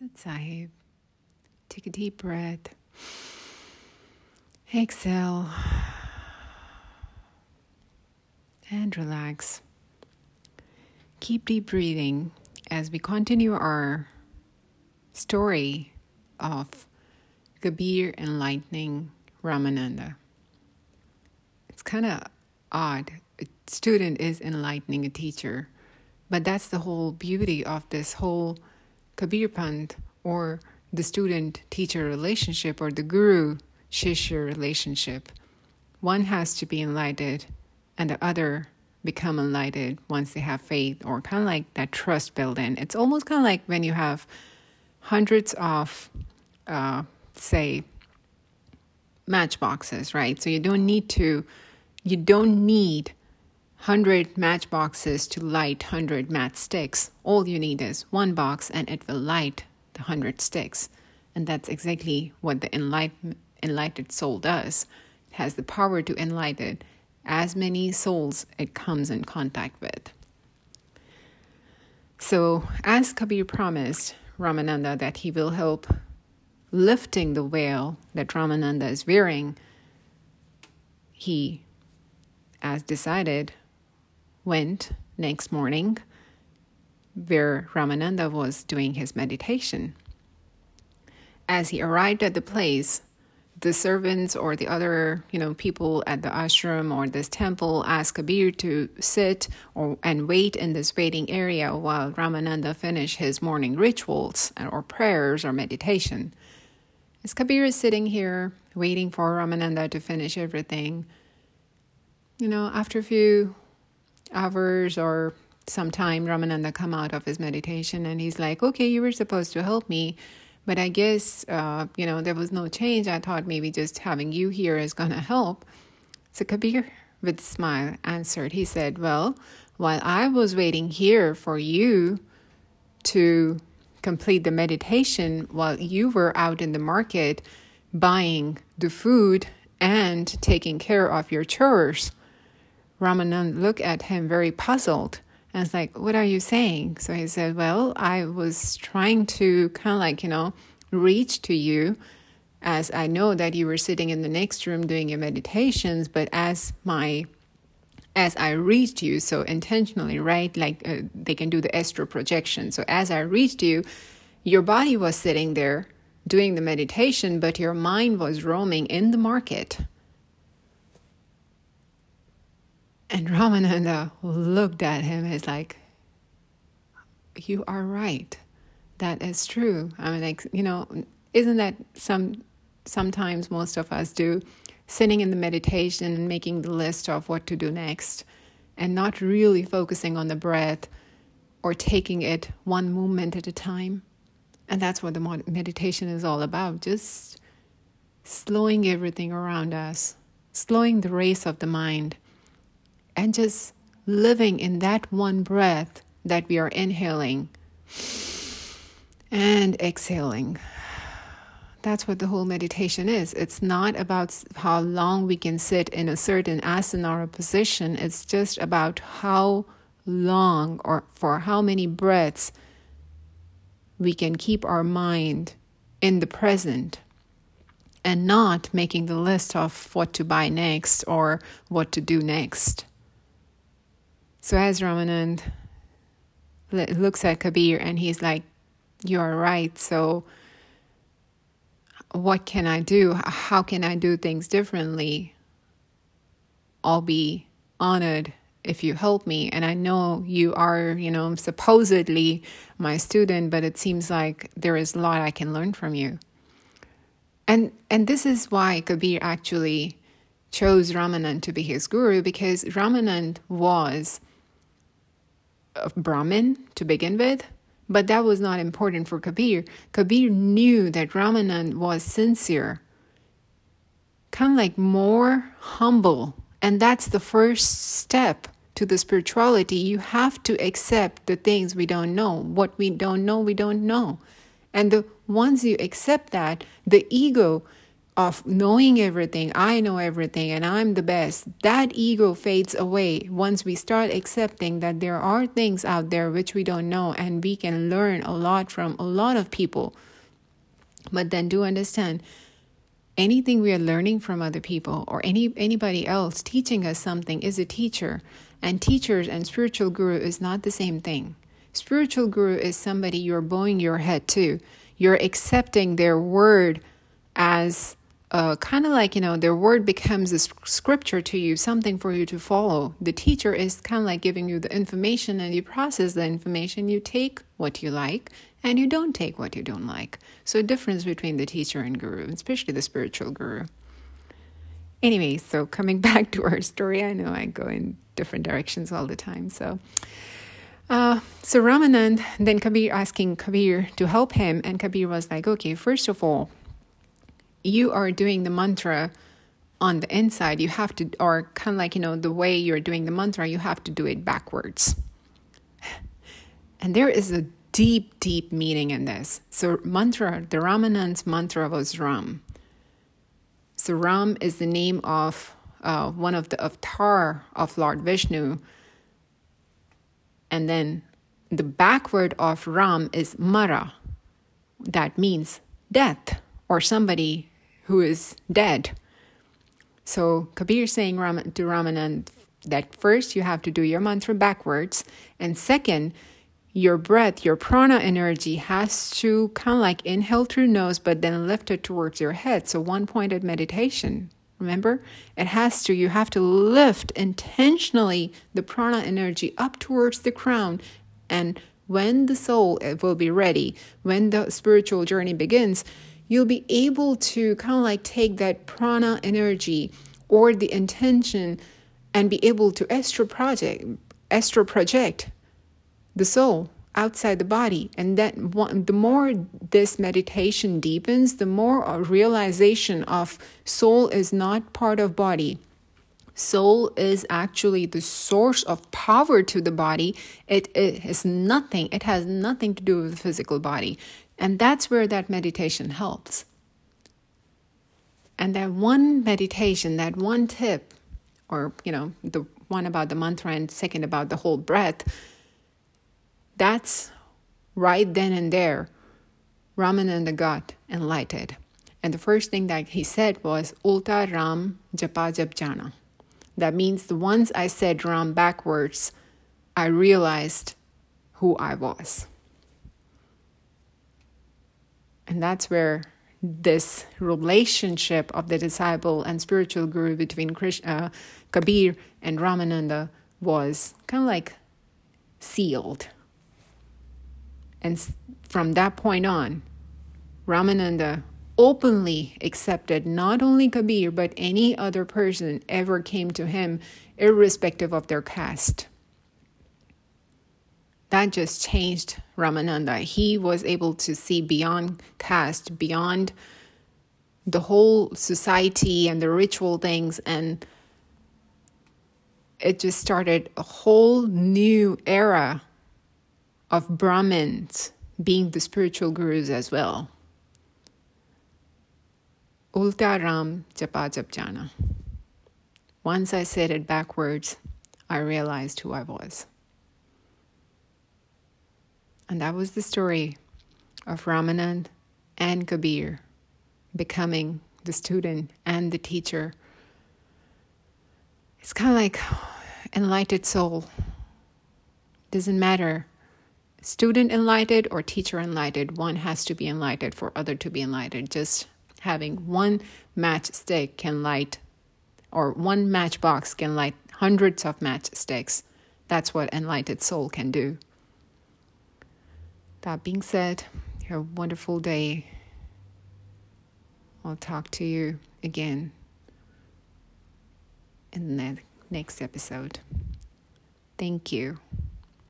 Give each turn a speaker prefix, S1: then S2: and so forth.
S1: Sit, Sahib. Take a deep breath. Exhale. And relax. Keep deep breathing as we continue our story of Kabir enlightening Ramananda. It's kind of odd. A student is enlightening a teacher, but that's the whole beauty of this whole Kabir Panth or the student teacher relationship or the guru shishya relationship. One has to be enlightened and the other become enlightened once they have faith or kind of like that trust built in. It's almost kind of like when you have hundreds of, uh, say, matchboxes, right? So you don't need to, you don't need 100 matchboxes to light 100 matchsticks. All you need is one box and it will light the 100 sticks. And that's exactly what the enlightened, enlightened soul does. It has the power to enlighten as many souls it comes in contact with. So, as Kabir promised Ramananda that he will help lifting the veil that Ramananda is wearing, he, as decided, went next morning where Ramananda was doing his meditation. As he arrived at the place, the servants or the other you know people at the ashram or this temple ask kabir to sit or and wait in this waiting area while ramananda finished his morning rituals or prayers or meditation as kabir is sitting here waiting for ramananda to finish everything you know after a few hours or some time ramananda come out of his meditation and he's like okay you were supposed to help me but I guess, uh, you know, there was no change. I thought maybe just having you here is to help. So Kabir, with a smile, answered. He said, Well, while I was waiting here for you to complete the meditation, while you were out in the market buying the food and taking care of your chores, Ramanand looked at him very puzzled. And it's like, what are you saying? So he said, well, I was trying to kind of like, you know, reach to you as I know that you were sitting in the next room doing your meditations, but as my as I reached you, so intentionally, right? Like uh, they can do the astral projection. So as I reached you, your body was sitting there doing the meditation, but your mind was roaming in the market. And Ramananda uh, looked at him as like, You are right. That is true. I mean, like, you know, isn't that some sometimes most of us do? Sitting in the meditation and making the list of what to do next and not really focusing on the breath or taking it one moment at a time. And that's what the meditation is all about just slowing everything around us, slowing the race of the mind and just living in that one breath that we are inhaling and exhaling. That's what the whole meditation is. It's not about how long we can sit in a certain asana or position. It's just about how long or for how many breaths we can keep our mind in the present and not making the list of what to buy next or what to do next. So as Ramanand looks at Kabir and he's like, You're right. So what can I do? How can I do things differently? I'll be honored if you help me. And I know you are, you know, supposedly my student, but it seems like there is a lot I can learn from you. And and this is why Kabir actually chose Ramanand to be his guru because Ramanand was Brahmin to begin with, but that was not important for Kabir. Kabir knew that Ramanand was sincere, kind of like more humble. And that's the first step to the spirituality. You have to accept the things we don't know. What we don't know, we don't know. And the once you accept that, the ego of knowing everything, I know everything, and I'm the best, that ego fades away once we start accepting that there are things out there which we don't know and we can learn a lot from a lot of people. But then do understand anything we are learning from other people or any anybody else teaching us something is a teacher. And teachers and spiritual guru is not the same thing. Spiritual guru is somebody you're bowing your head to. You're accepting their word as uh, kind of like, you know, their word becomes a scripture to you, something for you to follow. The teacher is kind of like giving you the information and you process the information. You take what you like and you don't take what you don't like. So, difference between the teacher and guru, especially the spiritual guru. Anyway, so coming back to our story, I know I go in different directions all the time. So, uh, so Ramanand, then Kabir asking Kabir to help him, and Kabir was like, okay, first of all, you are doing the mantra on the inside, you have to, or kind of like, you know, the way you're doing the mantra, you have to do it backwards. And there is a deep, deep meaning in this. So, mantra, the Ramanand's mantra was Ram. So, Ram is the name of uh, one of the avatar of Lord Vishnu. And then the backward of Ram is Mara. That means death or somebody who is dead. So Kabir saying to Ramanand that first you have to do your mantra backwards, and second, your breath, your prana energy has to kind of like inhale through nose, but then lift it towards your head. So one pointed meditation. Remember, it has to, you have to lift intentionally the prana energy up towards the crown. And when the soul will be ready, when the spiritual journey begins, you'll be able to kind of like take that prana energy or the intention and be able to astral project astral project the soul outside the body. And that the more this meditation deepens the more a realization of soul is not part of body. Soul is actually the source of power to the body. It, it is nothing it has nothing to do with the physical body and that's where that meditation helps. And that one meditation, that one tip, or, you know, the one about the mantra and second about the whole breath, that's right then and there. Ramananda got enlightened. And the first thing that he said was Ulta Ram Japa Jap Jana. That means the once I said Ram backwards, I realized who I was. And that's where this relationship of the disciple and spiritual guru between Krishna, uh, Kabir and Ramananda was kind of like sealed. And from that point on, Ramananda openly accepted not only Kabir but any other person ever came to him, irrespective of their caste that just changed Ramananda. He was able to see beyond caste, beyond the whole society and the ritual things, and it just started a whole new era of Brahmins being the spiritual gurus as well. Ulta Ram Japa. Once I said it backwards, I realized who I was. And that was the story of Ramanand and Kabir becoming the student and the teacher. It's kind of like enlightened soul. Doesn't matter student enlightened or teacher enlightened, one has to be enlightened for other to be enlightened. Just having one matchstick can light, or one matchbox can light hundreds of matchsticks. That's what enlightened soul can do. That being said, have a wonderful day. I'll talk to you again in the next episode. Thank you.